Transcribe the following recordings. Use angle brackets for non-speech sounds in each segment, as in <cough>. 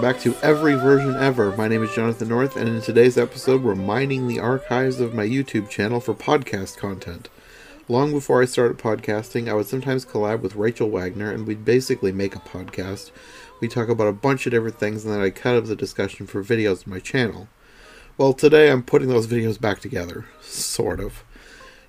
Welcome back to Every Version Ever. My name is Jonathan North, and in today's episode, we're mining the archives of my YouTube channel for podcast content. Long before I started podcasting, I would sometimes collab with Rachel Wagner, and we'd basically make a podcast. We talk about a bunch of different things, and then I cut up the discussion for videos on my channel. Well, today I'm putting those videos back together, sort of.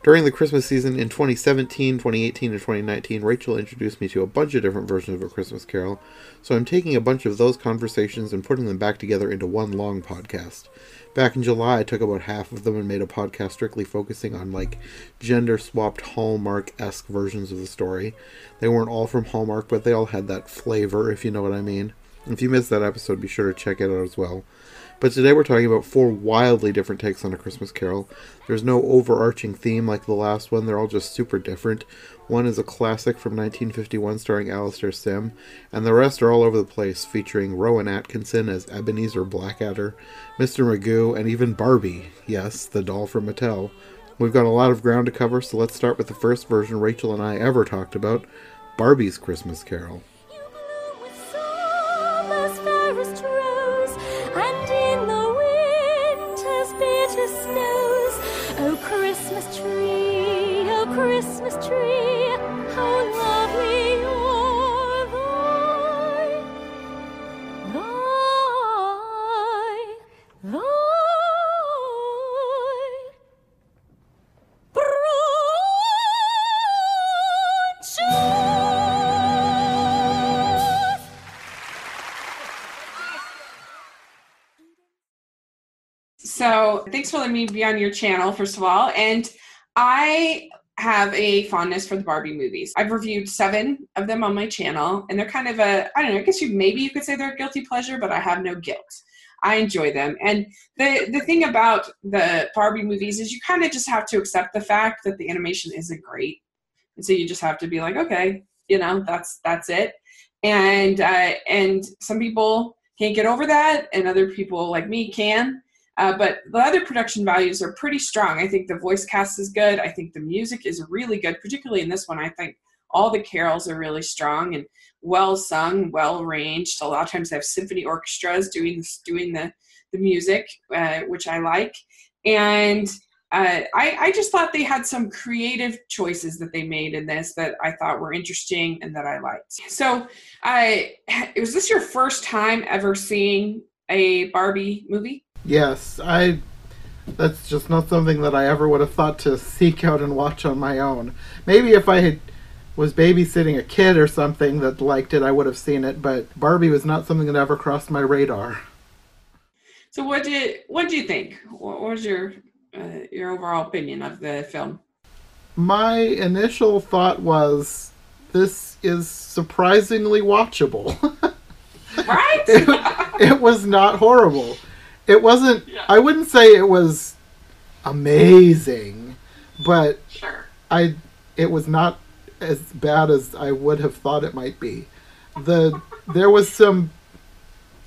During the Christmas season in 2017, 2018, and 2019, Rachel introduced me to a bunch of different versions of A Christmas Carol, so I'm taking a bunch of those conversations and putting them back together into one long podcast. Back in July, I took about half of them and made a podcast strictly focusing on like gender swapped Hallmark esque versions of the story. They weren't all from Hallmark, but they all had that flavor, if you know what I mean. If you missed that episode, be sure to check it out as well. But today we're talking about four wildly different takes on A Christmas Carol. There's no overarching theme like the last one, they're all just super different. One is a classic from 1951 starring Alastair Sim, and the rest are all over the place, featuring Rowan Atkinson as Ebenezer Blackadder, Mr. Magoo, and even Barbie, yes, the doll from Mattel. We've got a lot of ground to cover, so let's start with the first version Rachel and I ever talked about Barbie's Christmas Carol. Me be on your channel, first of all. And I have a fondness for the Barbie movies. I've reviewed seven of them on my channel, and they're kind of a I don't know. I guess you maybe you could say they're a guilty pleasure, but I have no guilt. I enjoy them. And the the thing about the Barbie movies is you kind of just have to accept the fact that the animation isn't great, and so you just have to be like, okay, you know, that's that's it. And uh, and some people can't get over that, and other people like me can. Uh, but the other production values are pretty strong. I think the voice cast is good. I think the music is really good, particularly in this one. I think all the carols are really strong and well sung, well arranged. A lot of times they have symphony orchestras doing doing the the music, uh, which I like. And uh, I, I just thought they had some creative choices that they made in this that I thought were interesting and that I liked. So, I was this your first time ever seeing a Barbie movie? Yes, I. That's just not something that I ever would have thought to seek out and watch on my own. Maybe if I had was babysitting a kid or something that liked it, I would have seen it. But Barbie was not something that ever crossed my radar. So, what did what did you think? What was your uh, your overall opinion of the film? My initial thought was, this is surprisingly watchable. <laughs> right? it, it was not horrible it wasn't. Yeah. I wouldn't say it was amazing, but sure. I. It was not as bad as I would have thought it might be. The there was some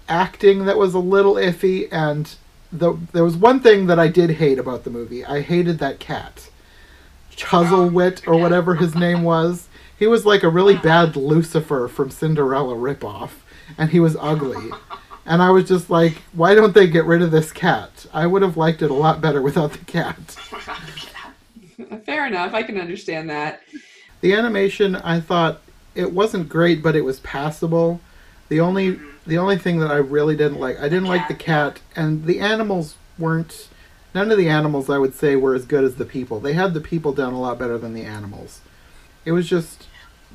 acting that was a little iffy, and the there was one thing that I did hate about the movie. I hated that cat, Chuzzlewit oh, or whatever his name <laughs> was. He was like a really bad Lucifer from Cinderella ripoff, and he was ugly. <laughs> And I was just like, why don't they get rid of this cat? I would have liked it a lot better without the cat. <laughs> Fair enough. I can understand that. The animation, I thought it wasn't great, but it was passable. The only the only thing that I really didn't like, I didn't like the cat, and the animals weren't. None of the animals I would say were as good as the people. They had the people done a lot better than the animals. It was just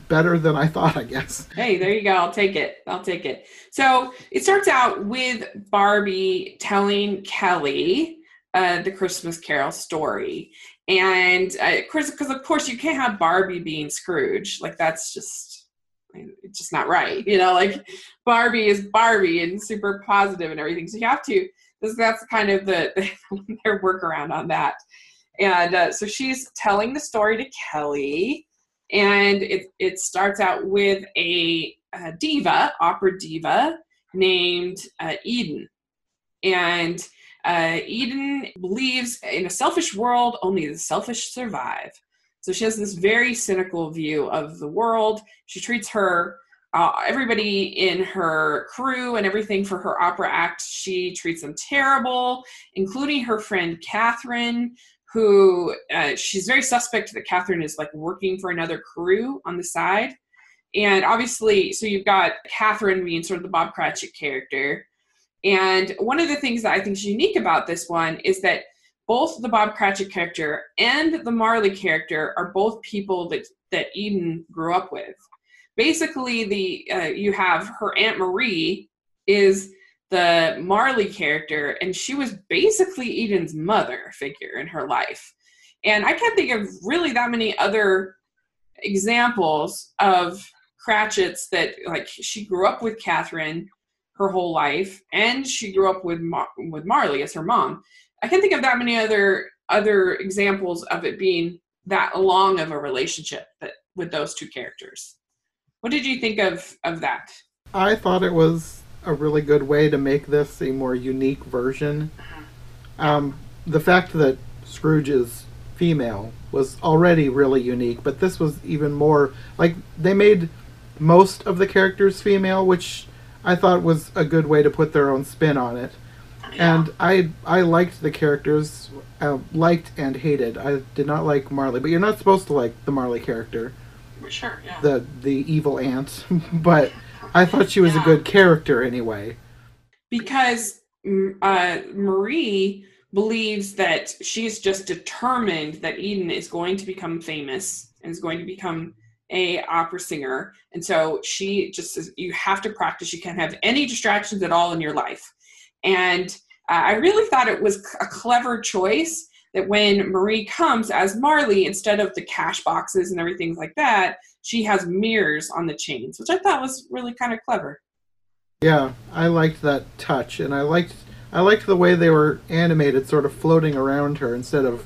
better than I thought, I guess. Hey, there you go. I'll take it. I'll take it. So it starts out with Barbie telling Kelly uh, the Christmas Carol story. And because uh, of course you can't have Barbie being Scrooge. Like that's just it's just not right. You know, like Barbie is Barbie and super positive and everything. So you have to. This, that's kind of the, <laughs> the their workaround on that. And uh, so she's telling the story to Kelly and it, it starts out with a, a diva, opera diva, named uh, Eden. And uh, Eden believes in a selfish world, only the selfish survive. So she has this very cynical view of the world. She treats her uh, everybody in her crew and everything for her opera act, she treats them terrible, including her friend Catherine, who uh, she's very suspect that Catherine is like working for another crew on the side. And obviously, so you've got Catherine being sort of the Bob Cratchit character. And one of the things that I think is unique about this one is that both the Bob Cratchit character and the Marley character are both people that, that Eden grew up with. Basically, the uh, you have her Aunt Marie is the Marley character, and she was basically Eden's mother figure in her life. And I can't think of really that many other examples of Cratchits that like she grew up with Catherine her whole life, and she grew up with Mar- with Marley as her mom. I can't think of that many other other examples of it being that long of a relationship that with those two characters. What did you think of of that? I thought it was a really good way to make this a more unique version. Um, the fact that Scrooge is female was already really unique, but this was even more like they made most of the characters female, which I thought was a good way to put their own spin on it. And I I liked the characters, uh, liked and hated. I did not like Marley, but you're not supposed to like the Marley character, Sure, yeah. the the evil aunt. <laughs> but I thought she was Yeah. a good character anyway. because uh, Marie believes that she's just determined that Eden is going to become famous and is going to become a opera singer, and so she just says you have to practice. You can't have any distractions at all in your life, and uh, I really thought it was a clever choice that when Marie comes as Marley, instead of the cash boxes and everything like that, she has mirrors on the chains, which I thought was really kind of clever. Yeah, I liked that touch, and I liked I liked the way they were animated, sort of floating around her instead of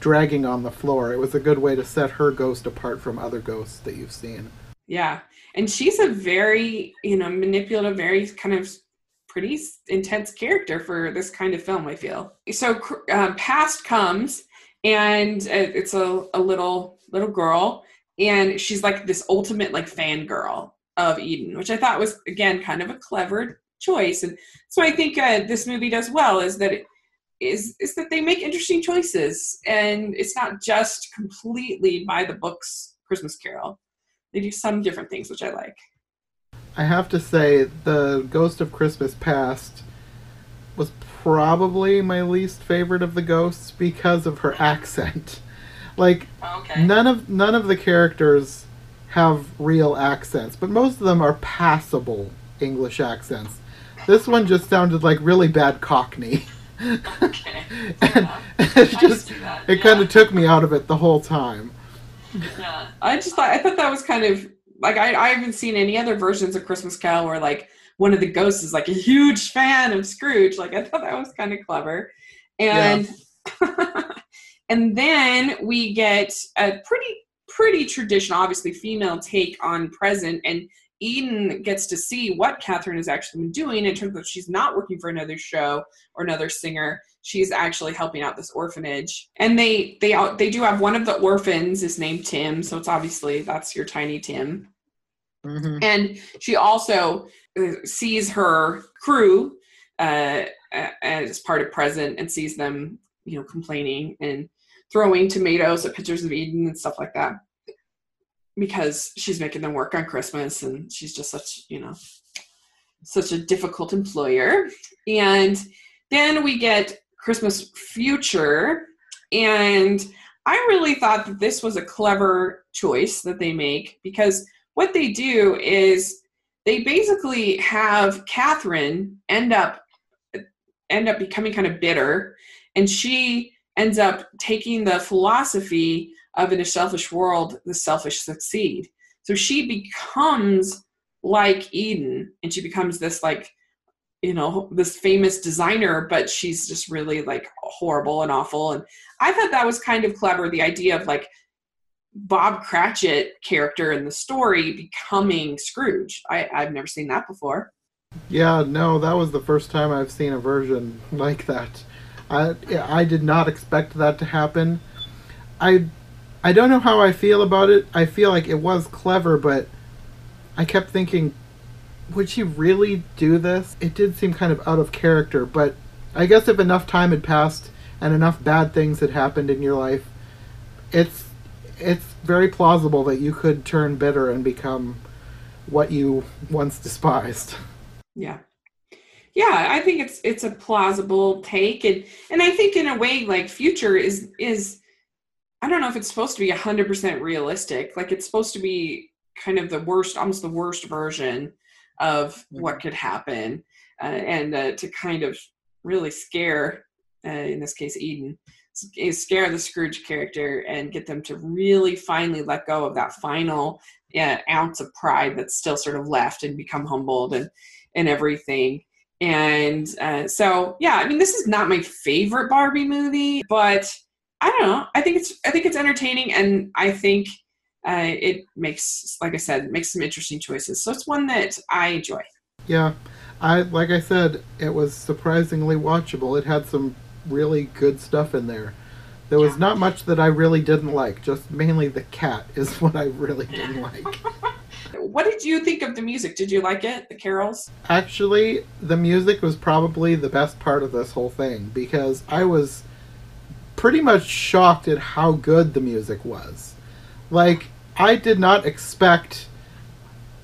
dragging on the floor. It was a good way to set her ghost apart from other ghosts that you've seen. Yeah. And she's a very, you know, manipulative, very kind of pretty intense character for this kind of film, I feel. So um, past comes and uh, it's a, a little little girl and she's like this ultimate like fangirl of Eden, which I thought was again kind of a clever choice. And so I think uh, this movie does well is that it is is that they make interesting choices and it's not just completely by the books Christmas Carol they do some different things which i like I have to say, the Ghost of Christmas Past was probably my least favorite of the ghosts because of her <laughs> accent. Like oh, okay. none of none of the characters have real accents, but most of them are passable English accents. This one just sounded like really bad Cockney. <laughs> okay. And it just it kind of took me out of it the whole time. yeah. I just thought i thought that was kind of like I, I haven't seen any other versions of christmas carol where like one of the ghosts is like a huge fan of scrooge. Like i thought that was kind of clever and <laughs> and then we get a pretty pretty traditional obviously female take on present and eden gets to see what catherine has actually been doing in terms of she's not working for another show or another singer. She's actually helping out this orphanage. And they they they do have one of the orphans is named tim so it's obviously that's your tiny tim. Mm-hmm. and she also uh, sees her crew uh, as part of present and sees them you know complaining and throwing tomatoes at pictures of eden and stuff like that because she's making them work on christmas and she's just such you know such a difficult employer. And then we get christmas future and i really thought that this was a clever choice that they make because what they do is they basically have Catherine end up end up becoming kind of bitter, and she ends up taking the philosophy of in a selfish world, the selfish succeed. So she becomes like Eden, and she becomes this like you know this famous designer but she's just really like horrible and awful and i thought that was kind of clever the idea of like Bob Cratchit character in the story becoming Scrooge. I, I've never seen that before. Yeah, no, that was the first time I've seen a version like that. I I did not expect that to happen. I I don't know how I feel about it. I feel like it was clever, but I kept thinking, would she really do this? It did seem kind of out of character, but I guess if enough time had passed and enough bad things had happened in your life, it's it's very plausible that you could turn bitter and become what you once despised. Yeah. Yeah, I think it's it's a plausible take and and I think in a way like future is is I don't know if it's supposed to be 100% realistic. Like it's supposed to be kind of the worst almost the worst version of Mm-hmm. what could happen uh, and uh, to kind of really scare uh, in this case Eden scare the Scrooge character and get them to really finally let go of that final uh, ounce of pride that's still sort of left and become humbled and and everything. And uh, so, yeah, I mean, this is not my favorite Barbie movie, but I don't know. I think it's I think it's entertaining, and I think uh, it makes, like I said, makes some interesting choices. So it's one that I enjoy. Yeah, I like I said, it was surprisingly watchable. It had some really good stuff in there. There was Yeah. not much that I really didn't like. Just mainly the cat is <laughs> what I really didn't like. What did you think of the music? Did you like it? The carols? Actually, the music was probably the best part of this whole thing because I was pretty much shocked at how good the music was. Like, I did not expect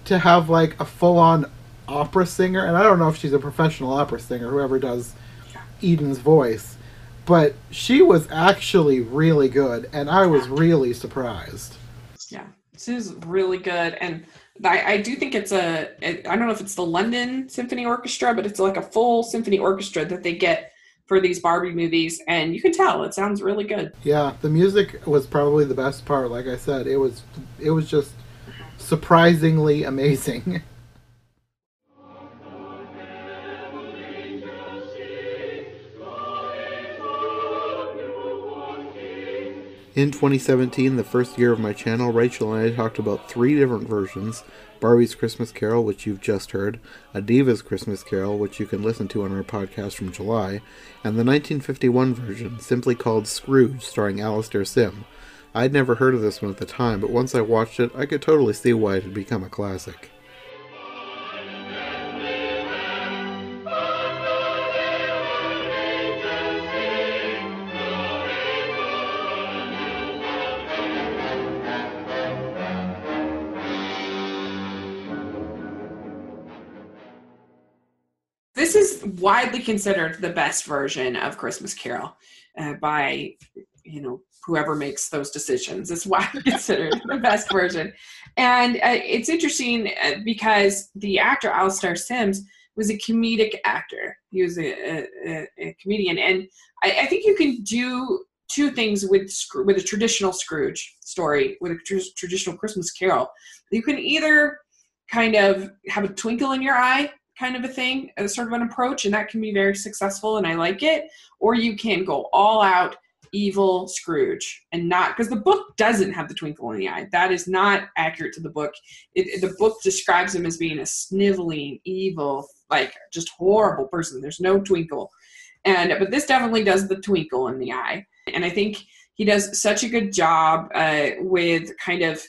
to have like a full on opera singer, and I don't know if she's a professional opera singer, whoever does Eden's voice, but she was actually really good, and I was really surprised. Is really good, and I, I do think it's a. I don't know if it's the London Symphony Orchestra, but it's like a full symphony orchestra that they get for these Barbie movies, and you can tell it sounds really good. Yeah, the music was probably the best part. Like I said, it was it was just surprisingly amazing. <laughs> In 2017, the first year of my channel, Rachel and I talked about three different versions Barbie's Christmas Carol, which you've just heard, A Diva's Christmas Carol, which you can listen to on our podcast from July, and the 1951 version, simply called Scrooge, starring Alastair Sim. I'd never heard of this one at the time, but once I watched it, I could totally see why it had become a classic. Is widely considered the best version of Christmas Carol uh, by you know whoever makes those decisions. It's <laughs> widely considered the best version, and uh, it's interesting uh, because the actor Alastair Sims was a comedic actor. He was a, a, a- a comedian, and I, I think you can do two things with with a traditional Scrooge story, with a tr- traditional Christmas Carol. You can either kind of have a twinkle in your eye kind of a thing, a sort of an approach, and that can be very successful, and I like it. Or you can go all out evil Scrooge and not because the book doesn't have the twinkle in the eye. That is not accurate to the book. It, the book describes him as being a sniveling, evil, like just horrible person. There's no twinkle, and but this definitely does the twinkle in the eye, and I think he does such a good job uh, with kind of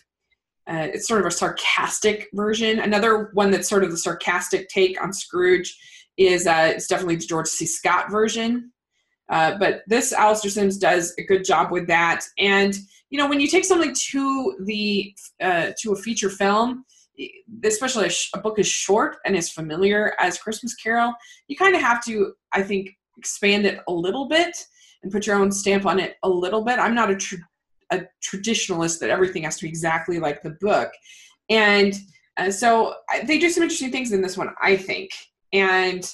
uh, it's sort of a sarcastic version. Another one that's sort of the sarcastic take on Scrooge is uh, it's definitely the George C. Scott version. Uh, but this Alastair Sims does a good job with that. And you know, when you take something to the uh, to a feature film, especially a, sh- a book as short and as familiar as Christmas Carol, you kind of have to, I think, expand it a little bit and put your own stamp on it a little bit. I'm not a tr- a traditionalist that everything has to be exactly like the book. And uh, so I- they do some interesting things in this one, I think. And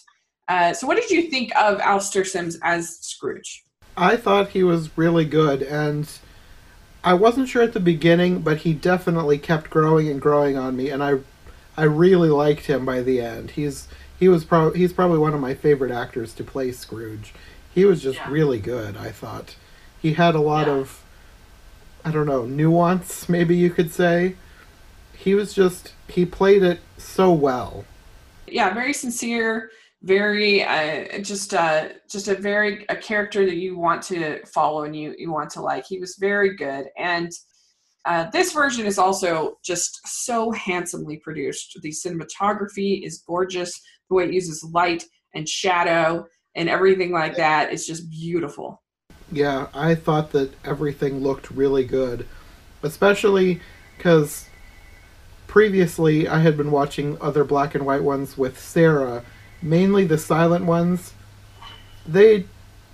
uh, so, what did you think of Alastair Sims as Scrooge? I thought he was really good, and I wasn't sure at the beginning, but he definitely kept growing and growing on me, and I, I really liked him by the end. He's he was pro- he's probably one of my favorite actors to play Scrooge. He was just Yeah. really good. I thought he had a lot Yeah. of, I don't know, nuance. Maybe you could say. He was just he played it so well. Yeah, very sincere, very uh, just uh, just a very a character that you want to follow and you you want to like. He was very good, and Uh, this version is also just so handsomely produced. The cinematography is gorgeous. The way it uses light and shadow and everything like that is just beautiful. Yeah, I thought that everything looked really good, especially because previously I had been watching other black and white ones with Sarah, mainly the silent ones. They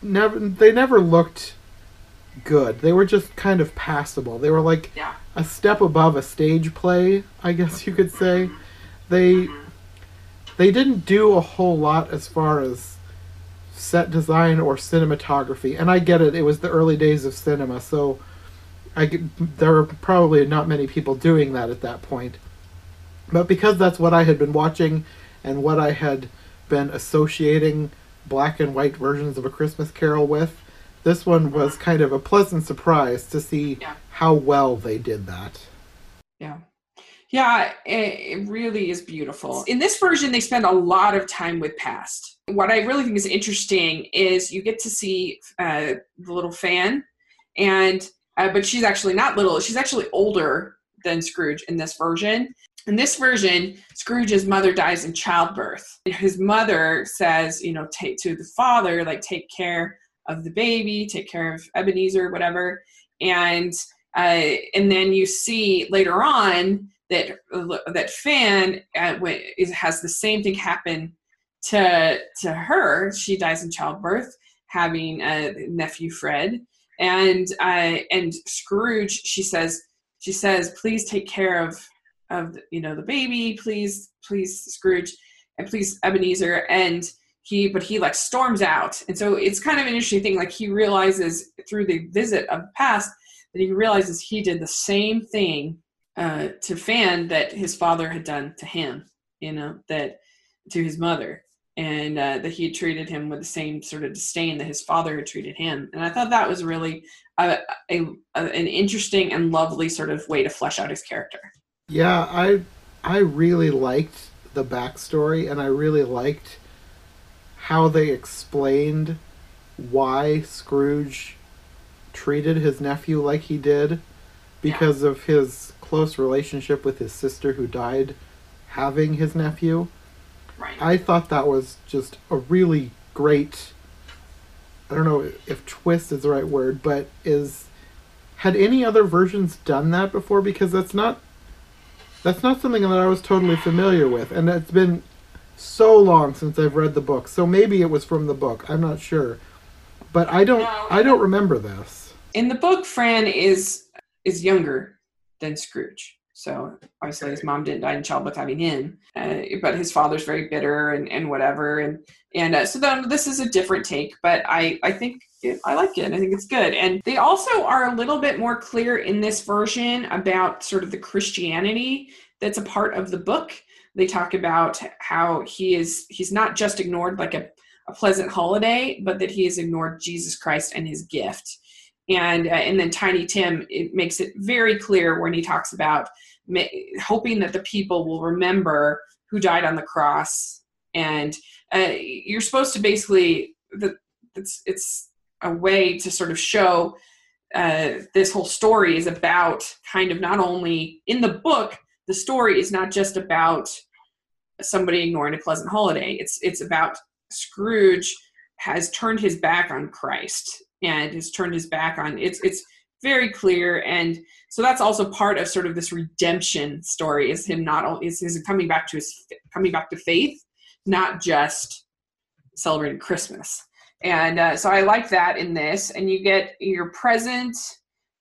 never they never looked good. They were just kind of passable. They were like Yeah. a step above a stage play, I guess you could say. They they didn't do a whole lot as far as set design or cinematography. And I get it; it was the early days of cinema, so I get, there were probably not many people doing that at that point. But because that's what I had been watching and what I had been associating black and white versions of A Christmas Carol with, this one was kind of a pleasant surprise to see Yeah. how well they did that. Yeah. Yeah, it, it really is beautiful. In this version, they spend a lot of time with past. What I really think is interesting is you get to see uh, the little fan, and uh, but she's actually not little. She's actually older than Scrooge in this version. In this version, Scrooge's mother dies in childbirth. His mother says, you know, take to the father, like take care of the baby, take care of Ebenezer, whatever, and uh, and then you see later on that that fan uh, has the same thing happen to to her. She dies in childbirth, having a nephew Fred, and uh, and Scrooge. She says she says, please take care of of you know the baby, please please Scrooge, and please Ebenezer, and he but he like storms out, and so it's kind of an interesting thing. Like he realizes through the visit of the past that he realizes he did the same thing uh, to Fan that his father had done to him, you know, that to his mother, and uh, that he had treated him with the same sort of disdain that his father had treated him. And I thought that was really a, a, a an interesting and lovely sort of way to flesh out his character. Yeah, I I really liked the backstory and I really liked how they explained why Scrooge treated his nephew like he did because of his close relationship with his sister who died having his nephew. Right. I thought that was just a really great I don't know if twist is the right word, but is had any other versions done that before because that's not that's not something that I was totally familiar with and it's been so long since I've read the book. So maybe it was from the book. I'm not sure. But I don't No, I don't remember this. In the book, Fran is is younger than Scrooge. So obviously his mom didn't die in childbirth having him, uh, but his father's very bitter and, and whatever. And and uh, so then this is a different take, but I I think it, I like it. I think it's good. And they also are a little bit more clear in this version about sort of the Christianity that's a part of the book. They talk about how he is he's not just ignored like a, a pleasant holiday, but that he has ignored Jesus Christ and his gift and uh, and then tiny tim it makes it very clear when he talks about hoping that the people will remember who died on the cross. And uh, you're supposed to basically the it's it's a way to sort of show uh, this whole story is about kind of not only in the book the story is not just about somebody ignoring a pleasant holiday. It's it's about scrooge has turned his back on christ and has turned his back on it's it's very clear and so that's also part of sort of this redemption story is him not only is his coming back to his coming back to faith not just celebrating christmas and uh, so i like that in this and you get your present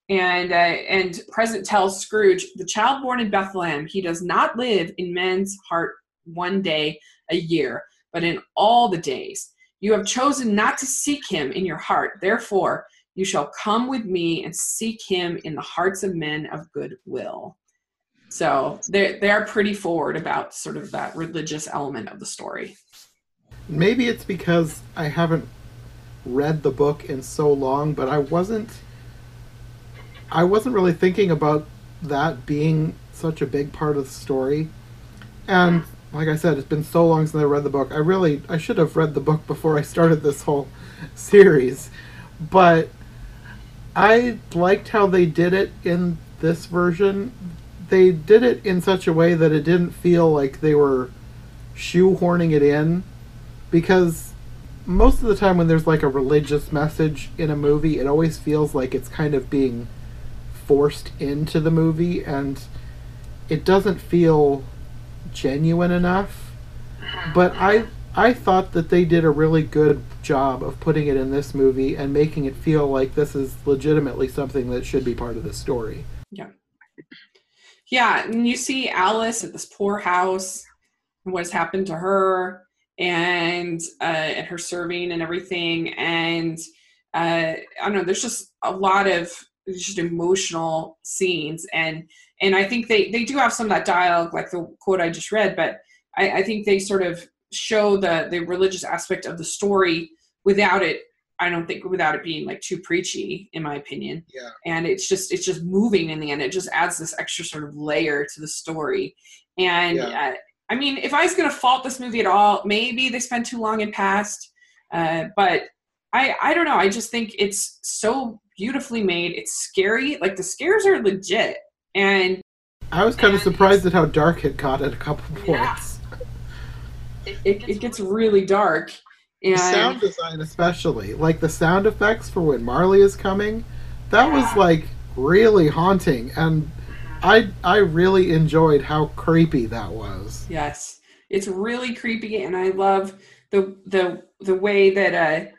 and uh, and present tells scrooge the child born in bethlehem he does not live in men's heart one day a year but in all the days you have chosen not to seek him in your heart. Therefore, you shall come with me and seek him in the hearts of men of good will. So they they are pretty forward about sort of that religious element of the story. Maybe it's because I haven't read the book in so long, but I wasn't I wasn't really thinking about that being such a big part of the story. And like I said, it's been so long since I read the book. I really I should have read the book before I started this whole series. But I liked how they did it in this version, they did it in such a way that it didn't feel like they were shoehorning it in because most of the time when there's like a religious message in a movie, it always feels like it's kind of being forced into the movie and it doesn't feel genuine enough. But I I thought that they did a really good job of putting it in this movie and making it feel like this is legitimately something that should be part of the story. Yeah. Yeah, and you see Alice at this poor house and what has happened to her and uh, and her serving and everything and uh, I don't know. There's just a lot of just emotional scenes and and I think they they do have some of that dialogue like the quote I just read, but I, I think they sort of show the the religious aspect of the story without it I don't think without it being like too preachy, in my opinion. Yeah. And it's just it's just moving in the end. It just adds this extra sort of layer to the story. And Yeah. uh, I mean, if I was going to fault this movie at all, maybe they spent too long in past. Uh, but I I don't know. I just think it's so beautifully made. It's scary. Like the scares are legit. And I was kind of surprised at how dark it got at a couple Yeah. Points. it, it gets really dark. And The sound design, especially, like the sound effects for when Marley is coming, that was like really haunting, and I I really enjoyed how creepy that was. Yes, it's really creepy, and I love the the the way that uh,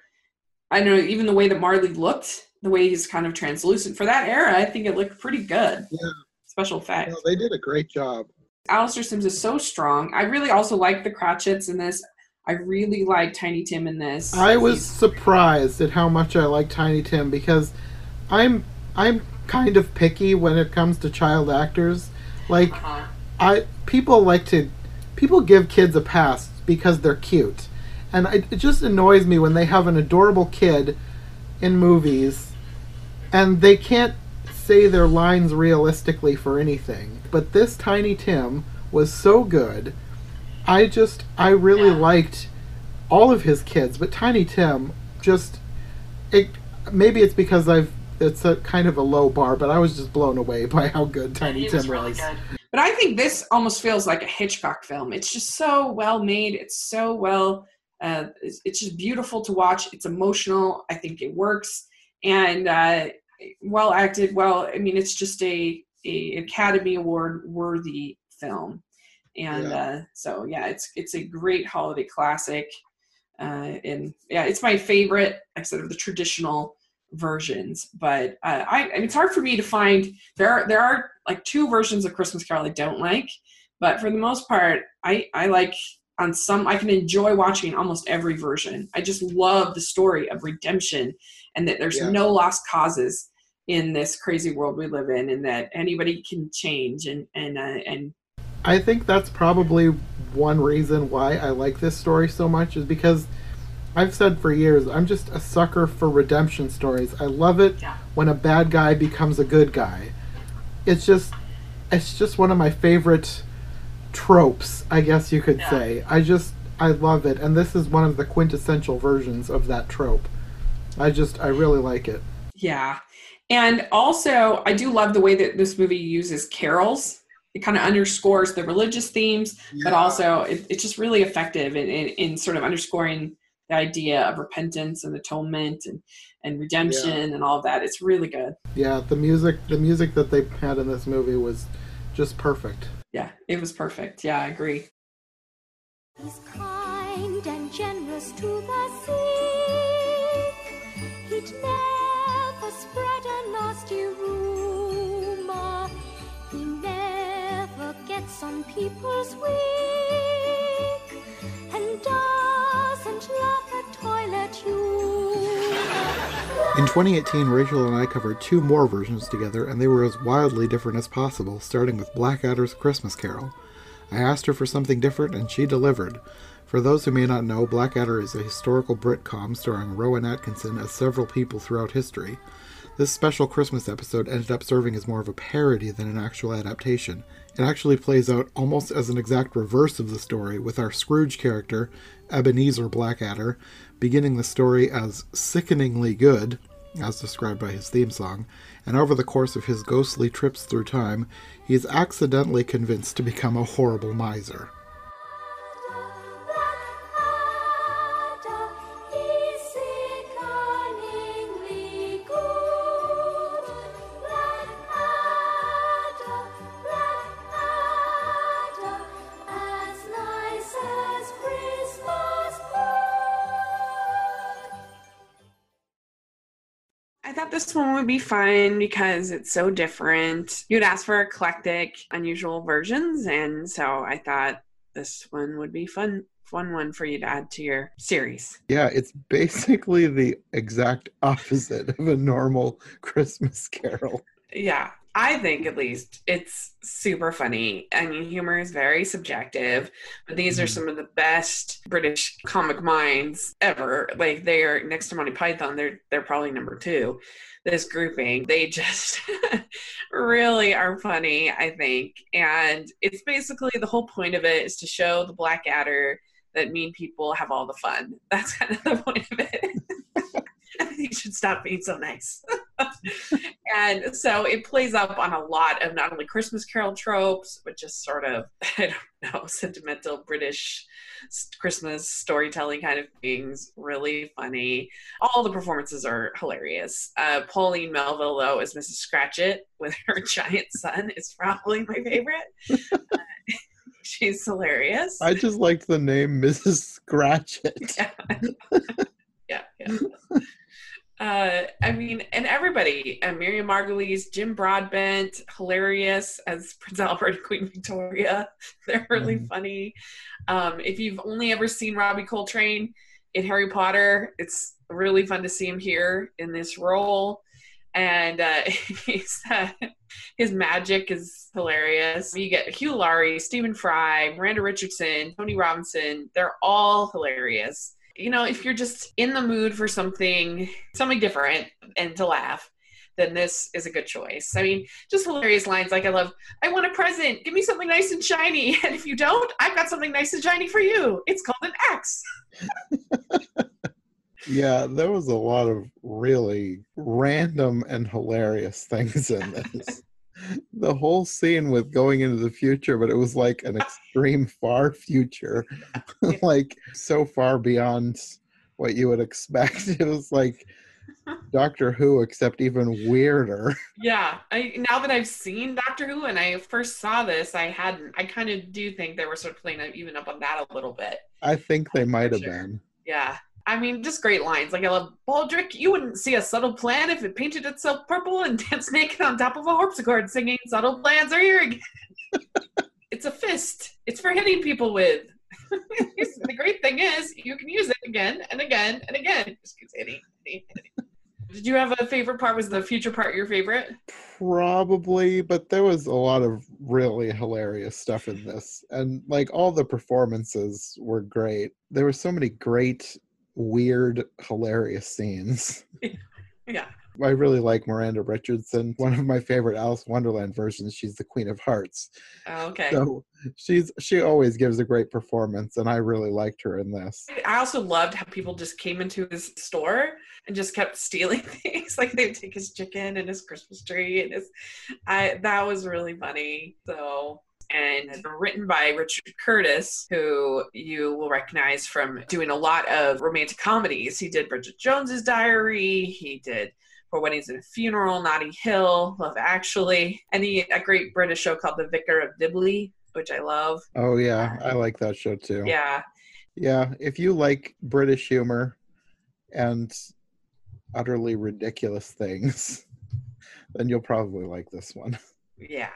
I don't know even the way that Marley looked, the way he's kind of translucent for that era. I think it looked pretty good. Yeah. special effects. they did a great job. Alastair Sims is so strong. I really also like the Cratchits in this. I really like Tiny Tim in this. I was He's- surprised at how much I like Tiny Tim because I'm I'm kind of picky when it comes to child actors. Like uh-huh. I people like to people give kids a pass because they're cute, and it, it just annoys me when they have an adorable kid in movies, and they can't say their lines realistically for anything. But this Tiny Tim was so good. I just I really Yeah. liked all of his kids, but Tiny Tim just it maybe it's because I've it's a kind of a low bar, but I was just blown away by how good Tiny Tim was. But I think this almost feels like a Hitchcock film. It's just so well made. It's so well. Uh, it's, it's just beautiful to watch. It's emotional. I think it works and uh, well acted. Well, I mean, it's just a, a Academy Award worthy film, and Yeah. uh, so yeah, it's it's a great holiday classic. Uh, and yeah, it's my favorite. Like I said of the traditional versions, but uh, I, I mean, it's hard for me to find. There are there are like two versions of Christmas Carol I don't like, but for the most part, I I like on some I can enjoy watching almost every version. I just love the story of redemption and that there's Yeah. no lost causes in this crazy world we live in, and that anybody can change and and uh, and I think that's probably one reason why I like this story so much is because I've said for years I'm just a sucker for redemption stories. I love it Yeah. when a bad guy becomes a good guy. It's just it's just one of my favorite tropes, I guess you could Yeah. say. I just I love it and this is one of the quintessential versions of that trope. I just I really like it. Yeah. And also, I do love the way that this movie uses carols. It kind of underscores the religious themes, but also it, it's just really effective in, in, in sort of underscoring the idea of repentance and atonement and, and redemption and all of that. It's really good. Yeah, the music the music that they had in this movie was just perfect. Yeah, it was perfect. Yeah, I agree. He's kind and generous to the sick. He'd never spread a nasty rumor. He never gets on people's and doesn't love a toilet humor. In 2018, Rachel and I covered two more versions together, and they were as wildly different as possible, starting with Blackadder's Christmas Carol. I asked her for something different, and she delivered. For those who may not know, Blackadder is a historical Britcom starring Rowan Atkinson as several people throughout history. This special Christmas episode ended up serving as more of a parody than an actual adaptation. It actually plays out almost as an exact reverse of the story, with our Scrooge character, Ebenezer Blackadder, beginning the story as sickeningly good, as described by his theme song, and over the course of his ghostly trips through time, he is accidentally convinced to become a horrible miser. This one would be fun because it's so different. You'd ask for eclectic, unusual versions, and so I thought this one would be fun fun one for you to add to your series. Yeah, it's basically the exact opposite of a normal <laughs> Christmas carol. Yeah, I think at least it's super funny. I mean, humor is very subjective, but these are Mhm. some of the best British comic minds ever. Like they are next to Monty Python, they're they're probably number two. This grouping, <laughs> they just really are funny, I think. And it's basically the whole point of it is to show the Blackadder that mean people have all the fun. <laughs> That's kind of the point of it. <laughs> you should stop being so nice. And so it plays up on a lot of not only Christmas Carol tropes, but just sort of, <laughs> I don't know, sentimental British Christmas storytelling kind of things. Really funny. All the performances are hilarious. Uh, Pauline Melville, though, as Mrs. Scratchit with her <laughs> giant son, is probably my favorite. Uh, <laughs> she's hilarious. I just liked the name Mrs. Scratchit. yeah, yeah. Uh, I mean, and everybody, uh, Miriam Margolyes, Jim Broadbent, hilarious as <laughs> Prince Albert and Queen Victoria. <laughs> They're really Mhm. funny. Um, if you've only ever seen Robbie Coltrane in Harry Potter, it's really fun to see him here in this role. And uh, <laughs> he's, uh, his magic is hilarious. You get Hugh Laurie, Stephen Fry, Miranda Richardson, Tony Robinson. They're all hilarious you know, if you're just in the mood for something, something different and to laugh, then this is a good choice. I mean, just hilarious lines like I love, I want a present, give me something nice and shiny. <laughs> And if you don't, I've got something nice and shiny for you. It's called an axe. <laughs> Yeah, there was a lot of really random and hilarious things in this. The whole scene with going into the future, but it was like an <laughs> extreme far future, <laughs> like so far beyond what you would expect. <laughs> It was like Doctor Who, except even weirder. Yeah, I now that I've seen Doctor Who and I first saw this, I hadn't. I kind of do think they were sort of playing even up on that a little bit. I think they might have Sure. been. Yeah. I mean, just great lines. Like I love Baldric. You wouldn't see a subtle plan if it painted itself purple and <laughs> danced naked on top of a harpsichord, singing "Subtle plans are here again." <laughs> it's a fist. It's for hitting people with. <laughs> the great thing is, you can use it again and again and again. Just keeps. Did you have a favorite part? Was the future part your favorite? Probably, but there was a lot of really hilarious stuff in this. And like all the performances were great. There were so many great, weird, hilarious scenes. <laughs> Yeah. I really like Miranda Richardson. One of my favorite Alice Wonderland versions, she's the Queen of Hearts. Oh, okay. So she's she always gives a great performance and I really liked her in this. I also loved how people just came into his store and just kept stealing <laughs> things. Like they'd take his chicken and his Christmas tree and his I that was really funny. So and written by Richard Curtis, who you will recognize from doing a lot of romantic comedies. He did Bridget Jones's Diary, he did Four Weddings and a Funeral, Notting Hill, Love Actually, and he a great British show called The Vicar of Dibley, which I love. Oh yeah, I like that show too. Yeah. Yeah, if you like British humor and utterly ridiculous things, <laughs> then you'll probably like this one. Yeah.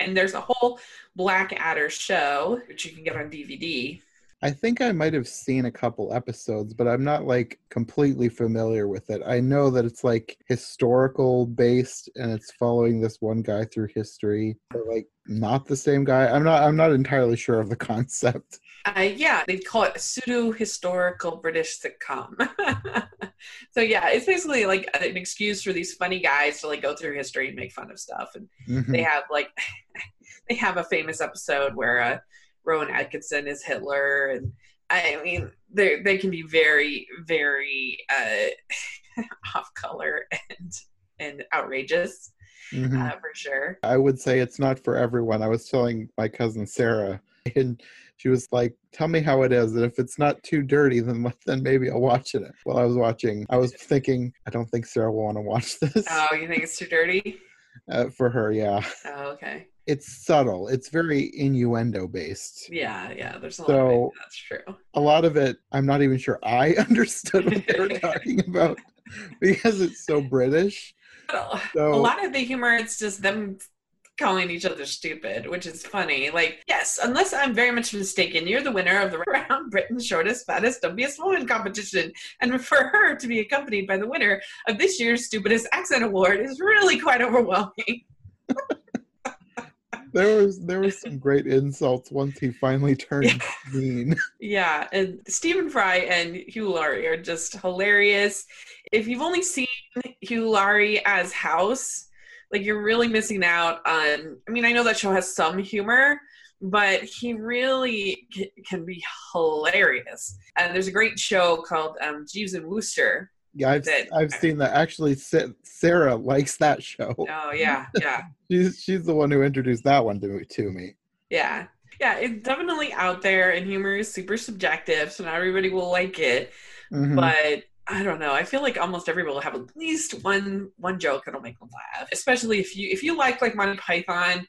And there's a whole Blackadder show, which you can get on DVD. I think I might have seen a couple episodes, but I'm not like completely familiar with it. I know that it's like historical based and it's following this one guy through history. But like not the same guy. I'm not I'm not entirely sure of the <laughs> concept. Uh, yeah, they call it pseudo historical British sitcom. <laughs> so yeah, it's basically like an excuse for these funny guys to like go through history and make fun of stuff. And Mhm. they have like <laughs> they have a famous episode where uh, Rowan Atkinson is Hitler, and I mean they they can be very very uh, <laughs> off color and and outrageous Mhm. uh, for sure. I would say it's not for everyone. I was telling my cousin Sarah, and she was like, "Tell me how it is, and if it's not too dirty, then then maybe I'll watch it." While I was watching, I was thinking, I don't think Sarah will want to watch <laughs> this. Oh, you think it's too dirty? Uh, for her, yeah, Oh, okay. it's subtle. It's very innuendo based. Yeah, yeah. There's a lot So- of it. That's true. A lot of it, I'm not even sure I <laughs> understood what they were <laughs> talking about because it's so British. So a lot of the humor, it's just them calling each other stupid, which is funny. Like, yes, unless I'm very much mistaken, you're the winner of the <laughs> round Britain's shortest, fattest, dumpiest woman competition. And for her to be accompanied by the winner of this year's stupidest accent award is really quite overwhelming. <laughs> there was there was some great insults once he finally turned mean. <laughs> Yeah, and Stephen Fry and Hugh Laurie are just hilarious. If you've only seen Hugh Laurie as House, like you're really missing out on. I mean, I know that show has some humor, but he really c- can be hilarious. And there's a great show called um, Jeeves and Wooster. Yeah, I've That- I've seen that. Actually, Sarah likes that show. Oh yeah, yeah, <laughs> She's she's the one who introduced that one to to me. yeah, yeah. It's definitely out there, and humor is super subjective, so not everybody will like it. Mhm. but I don't know. I feel like almost everybody will have at least one one joke that'll make them laugh. Especially if you if you like like Monty Python,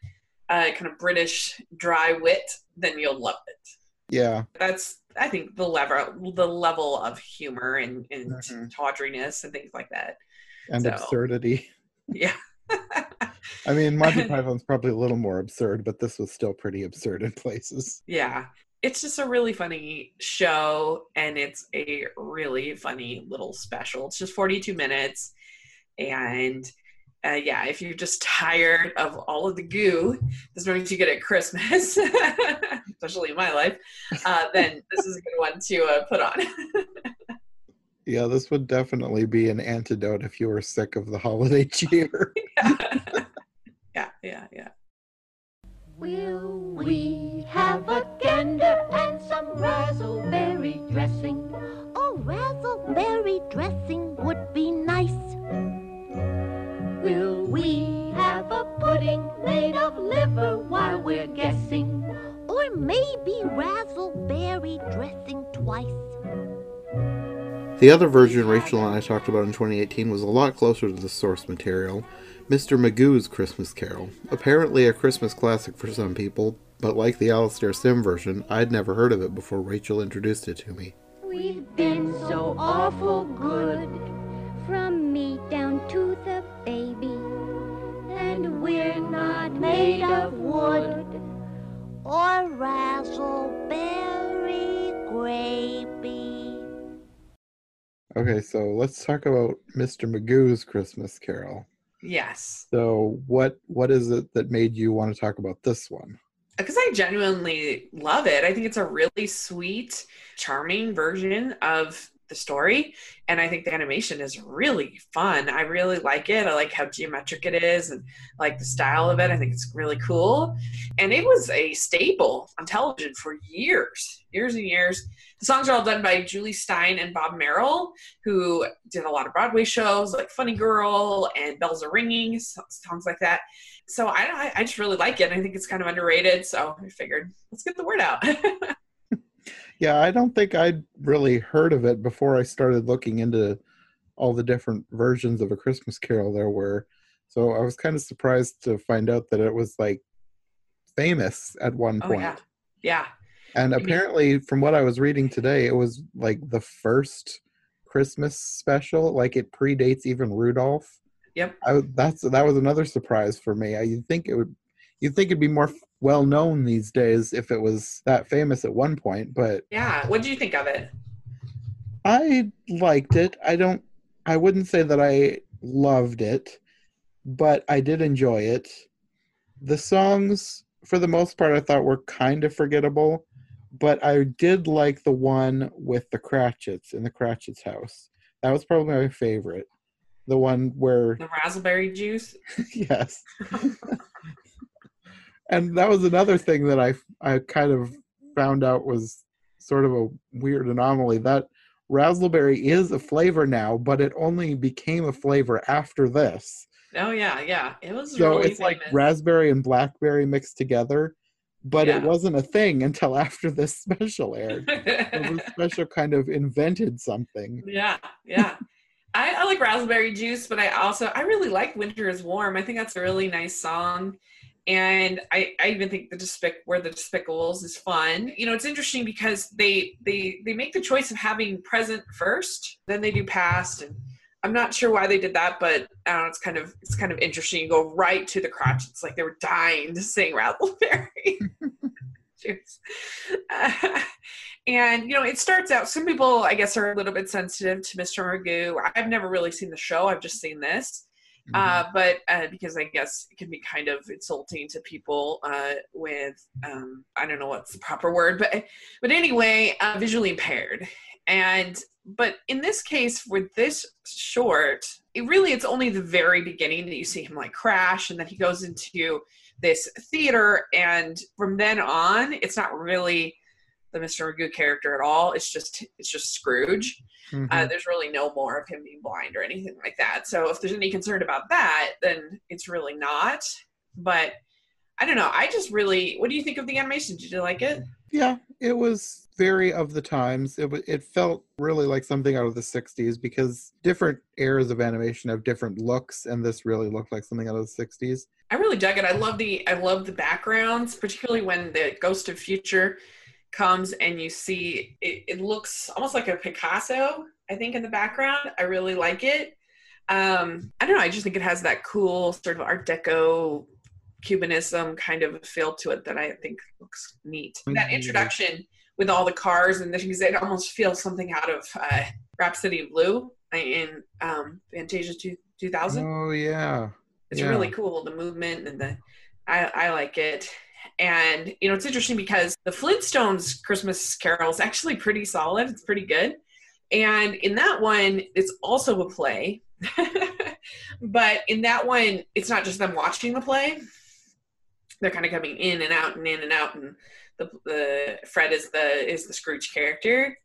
uh, kind of British dry wit, then you'll love it. yeah, That's I think the level the level of humor and, and Mhm. tawdriness and things like that. and So- absurdity. Yeah. <laughs> I mean, Monty <laughs> Python's probably a little more absurd, but this was still pretty absurd in places. yeah. It's just a really funny show and it's a really funny little special. It's just 42 minutes. And uh, yeah, if you're just tired of all of the goo that's going to get at Christmas, <laughs> especially in my life, uh, then this is a good one to uh, put on. <laughs> Yeah, this would definitely be an antidote if you were sick of the holiday cheer. <laughs> yeah, yeah, yeah. Will we have a gander and some razzleberry dressing? Oh, razzleberry dressing would be nice. Will we have a pudding made of liver while we're guessing? Or maybe razzleberry dressing twice. The other version Rachel and I talked about in 2018 was a lot closer to the source material, Mr. Magoo's Christmas Carol. Apparently a Christmas classic for some people, but like the Alastair Sim version, I'd never heard of it before Rachel introduced it to me. We've been so awful good. From me down to the baby. And we're not made of wood or razzleberry gravy. Okay, so let's talk about Mr. Magoo's Christmas Carol. Yes. So what what is it that made you want to talk about this one? Uh, because I genuinely love it. I think it's a really sweet, charming version of the story, and I think the animation is really fun. I really like it. I like how geometric it is, and like the style of it. I think it's really cool, and it was a staple on television for years, years and years. The songs are all done by Jule Styne and Bob Merrill, who did a lot of Broadway shows like Funny Girl and Bells Are Ringing, songs like that so I, I just really like it. I think it's kind of underrated. So I figured let's get the word out. <laughs> Yeah, I don't think I'd really heard of it before I started looking into all the different versions of A Christmas Carol there were. So I was kind of surprised to find out that it was like famous at one oh point. yeah, yeah, And mean- apparently, from what I was reading today, it was like the first Christmas special. Like it predates even Rudolph. Yep. I, that's that was another surprise for me. I think it would, you'd think it'd be more well known these days if it was that famous at one point. But yeah. What do you think of it? I liked it. I don't. I wouldn't say that I loved it, but I did enjoy it. The songs, for the most part, I thought were kind of forgettable, but I did like the one with the Cratchits in the Cratchits house. That was probably my favorite. The one where The raspberry juice. <laughs> yes. <laughs> and that was another thing that I I kind of found out was sort of a weird anomaly. That razzleberry is a flavor now, but it only became a flavor after this. Oh yeah, yeah. It was So really it's like raspberry and blackberry mixed together, but it wasn't a thing <laughs> until after this special aired. This <laughs> special kind of invented something. yeah, yeah. I, I like raspberry juice, but I also I really like Winter is Warm. I think that's a really nice song. And I, I even think the despic where the despicables is fun. You know, it's interesting because they they they make the choice of having present first, then they do past, and I'm not sure why they did that, but I don't know, it's kind of it's kind of interesting. You go right to the crotch. It's like they were dying to sing razzleberry <laughs> and you know, it starts out. Some people, I guess, are a little bit sensitive to Mr. Magoo. I've never really seen the show. I've just seen this, uh, but uh, because I guess it can be kind of insulting to people uh, with um, I don't know what's the proper word, but but anyway, uh, visually impaired. And but in this case, with this short, it really it's only the very beginning that you see him like crash, and then he goes into this theater, and from then on, it's not really the Mr. Magoo character at all. It's just it's just Scrooge. Mhm. Uh, there's really no more of him being blind or anything like that. So if there's any concern about that, then it's really not. But I don't know. I just really. What do you think of the animation? Did you like it? Yeah, it was very of the times. It wa- it felt really like something out of the '60s because different eras of animation have different looks, and this really looked like something out of the '60s. I really dug it. I love the I love the backgrounds, particularly when the Ghost of Future comes and you see it, it looks almost like a Picasso, I think, in the background. I really like it. Um, I don't know, I just think it has that cool sort of art deco cubanism kind of feel to it that I think looks neat. That Mhm. introduction with all the cars and the things, it almost feels something out of uh, Rhapsody Blue in um, Fantasia 2, 2000 Oh yeah, it's Yeah. really cool the movement and the I, I like it and you know it's interesting because the flintstones christmas carol is actually pretty solid. It's pretty good. And in that one it's also a play. <laughs> But in that one it's not just them watching the play. They're kind of coming in and out and in and out. And the, the fred is the is the scrooge character.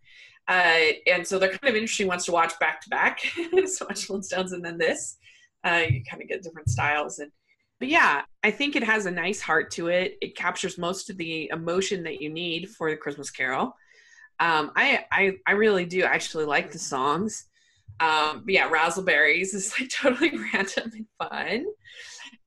Uh, and so they're kind of interesting ones to watch back to back. <laughs> So much flintstones and then this. Uh, you kind of get different styles. And but yeah i think it has a nice heart to it it captures most of the emotion that you need for the christmas carol um, I, I i really do actually like the songs um, yeah razzleberries is like <laughs> totally random and fun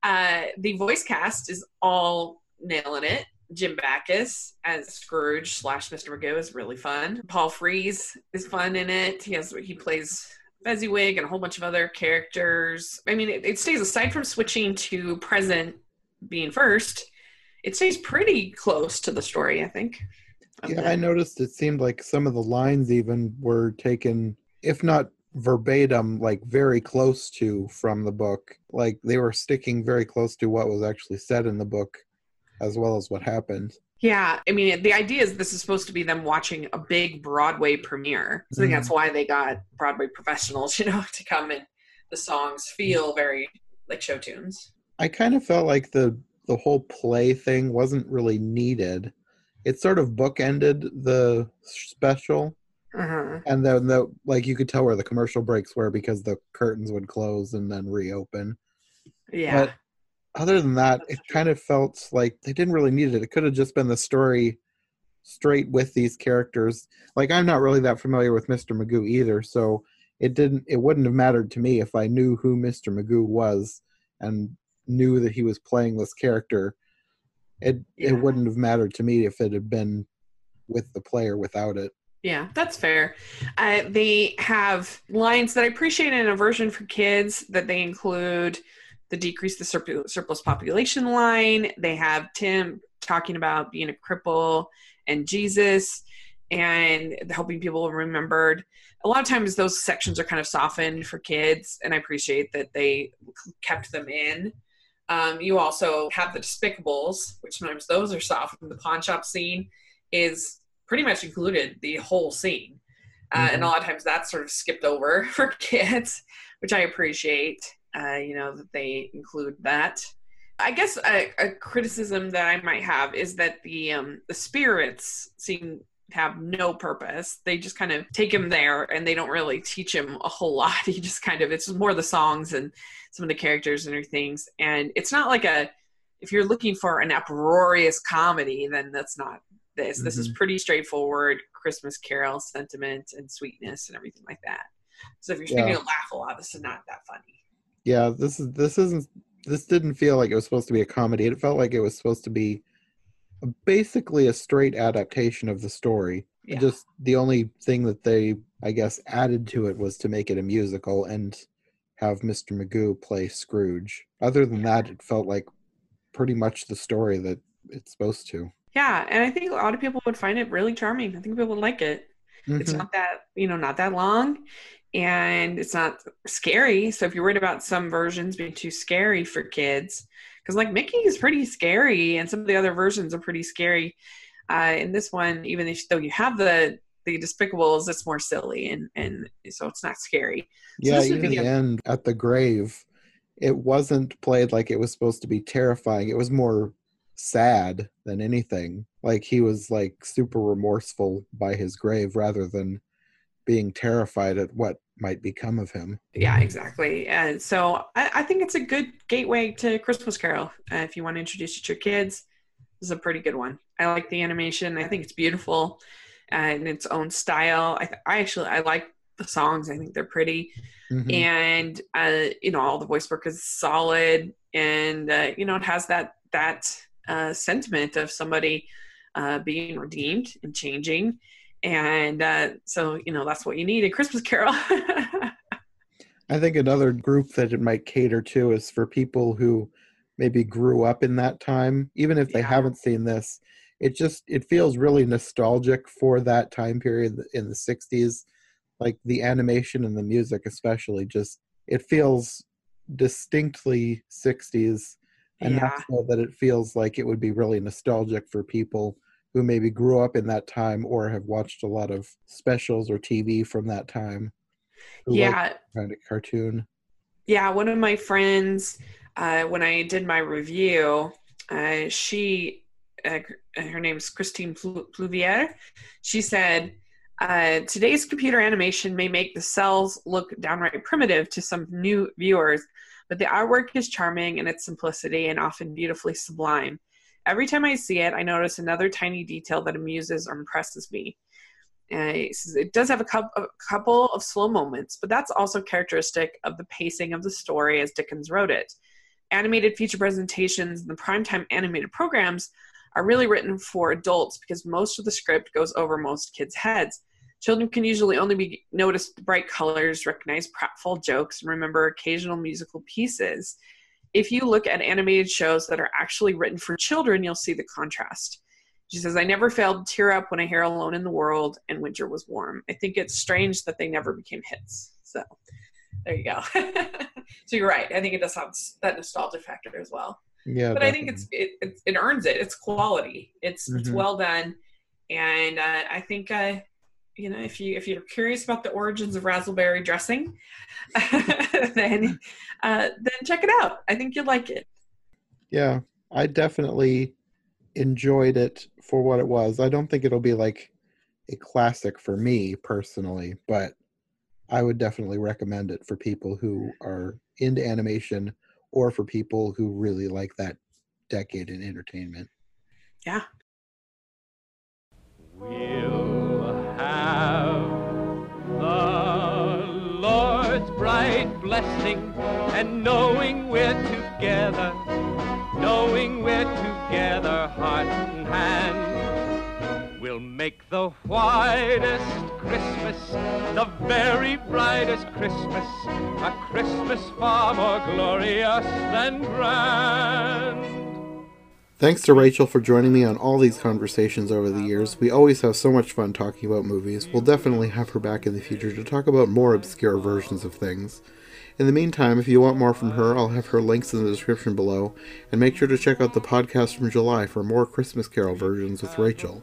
uh, the voice cast is all nailing it Jim Backus as Scrooge slash Mr. Magoo is really fun. Paul Frees is fun in it. He has he plays Fezziwig and a whole bunch of other characters. I mean, it, it stays aside from switching to present being first. It stays pretty close to the story, I think. yeah. I noticed it seemed like some of the lines even were taken, if not verbatim, like very close to from the book. Like they were sticking very close to what was actually said in the book, as well as what happened. Yeah, I mean, the idea is this is supposed to be them watching a big Broadway premiere. So I think Mhm. that's why they got Broadway professionals, <laughs> you know, to come and the songs feel very like show tunes. I kind of felt like the the whole play thing wasn't really needed. It sort of bookended the special, Uh-huh. and then the like you could tell where the commercial breaks were because the curtains would close and then reopen. Yeah. But other than that, That's it true. kind of felt like they didn't really need it. It could have just been the story straight with these characters. Like I'm not really that familiar with Mr. Magoo either, so it didn't it wouldn't have mattered to me if I knew who Mr. Magoo was and knew that he was playing this character. It Yeah. it wouldn't have mattered to me if it had been with the player without it. Yeah, that's fair. Uh, they have lines that I appreciate in a version for kids that they include the decrease the surp- surplus population line. They have Tim talking about being a cripple and Jesus and helping people remembered. A lot of times those sections are kind of softened for kids, and I appreciate that they kept them in. Um, you also have the Despicables, which sometimes those are softened. The pawn shop scene is pretty much included the whole scene. Uh, And a lot of times that's sort of skipped over <laughs> for kids, which I appreciate, uh, you know, that they include that. I guess a, a criticism that I might have is that the um, the spirits seem have no purpose. They just kind of take him there and they don't really teach him a whole <laughs> lot. He just kind of, it's more the songs and some of the characters and her things. And it's not like a, if you're looking for an uproarious comedy, then that's not this. Mm-hmm. This is mm-hmm. pretty straightforward Christmas carol sentiment and sweetness and everything like that. So if you're yeah. to laugh a lot, this is not that funny. Yeah, this is this isn't this didn't feel like it was supposed to be a comedy. It felt like it was supposed to be basically a straight adaptation of the story. Yeah. Just the only thing that they, I guess, added to it was to make it a musical and have Mr. Magoo play Scrooge. Other than that, it felt like pretty much the story that it's supposed to. Yeah, and I think a lot of people would find it really charming. I think people would like it. Mm-hmm. It's not that, you know, not that long and it's not scary. So if you're worried about some versions being too scary for kids, because like Mickey is pretty scary, and some of the other versions are pretty scary. Uh, in this one, even if, though you have the the Despicables, it's more silly, and and so it's not scary. So yeah, even the end at the grave, it wasn't played like it was supposed to be terrifying. It was more sad than anything. Like he was like super remorseful by his grave rather than being terrified at what might become of him. Yeah, exactly. And so I, I think it's a good gateway to Christmas Carol. Uh, if you want to introduce it to your kids, this is a pretty good one. I like the animation. I think it's beautiful uh, in its own style. I, th- I actually I like the songs. I think they're pretty, mm-hmm. and uh, you know all the voice work is solid, and uh, you know it has that that uh, sentiment of somebody uh, being redeemed and changing and uh, so you know that's what you need a christmas carol <laughs> i think another group that it might cater to is for people who maybe grew up in that time even if they yeah. haven't seen this it just it feels really nostalgic for that time period in the 60s like the animation and the music especially just it feels distinctly 60s and yeah. that's so that it feels like it would be really nostalgic for people who maybe grew up in that time or have watched a lot of specials or TV from that time. Yeah. Kind of cartoon. Yeah, one of my friends, uh, when I did my review, uh, she, uh, her name's Christine Pluvier. She said, uh, today's computer animation may make the cels look downright primitive to some new viewers, but the artwork is charming in its simplicity and often beautifully sublime. Every time I see it, I notice another tiny detail that amuses or impresses me. it, says, it does have a couple, a couple of slow moments, but that's also characteristic of the pacing of the story as Dickens wrote it. Animated feature presentations and the primetime animated programs are really written for adults because most of the script goes over most kids' heads. Children can usually only be notice bright colors, recognize pratfall jokes, and remember occasional musical pieces if you look at animated shows that are actually written for children, you'll see the contrast. She says, I never failed to tear up when I hear Alone in the World and Winter Was Warm. I think it's strange that they never became hits. So there you go. <laughs> so you're right. I think it does have that nostalgia factor as well. Yeah. But definitely. I think it's it, it, it, earns it. It's quality. It's mm-hmm. it's well done. And uh, I think uh, you know if you if you're curious about the origins of razzleberry dressing <laughs> then uh, then check it out. I think you'll like it. Yeah i definitely enjoyed it for what it was. I don't think it'll be like a classic for me personally but i would definitely recommend it for people who are into animation or for people who really like that decade in entertainment. Yeah bright blessing and knowing we're together, knowing we're together, heart and hand. We'll make the whitest Christmas, the very brightest Christmas, a Christmas far more glorious than grand. Thanks to Rachel for joining me on all these conversations over the years. We always have so much fun talking about movies. We'll definitely have her back in the future to talk about more obscure versions of things. In the meantime, if you want more from her, I'll have her links in the description below, and make sure to check out the podcast from July for more Christmas Carol versions with Rachel.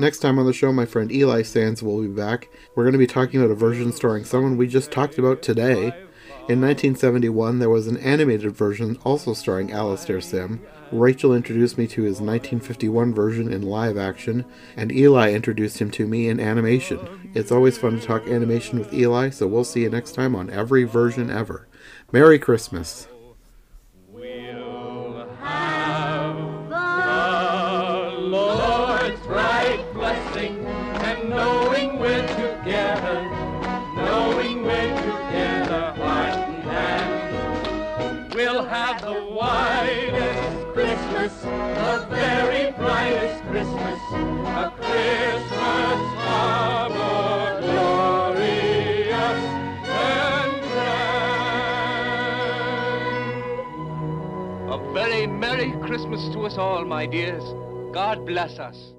Next time on the show, my friend Eli Sands will be back. We're going to be talking about a version starring someone we just talked about today. In 1971, there was an animated version also starring Alastair Sim. Rachel introduced me to his 1951 version in live action, and Eli introduced him to me in animation. It's always fun to talk animation with Eli, so we'll see you next time on every version ever. Merry Christmas. Christmas to us all, my dears. God bless us.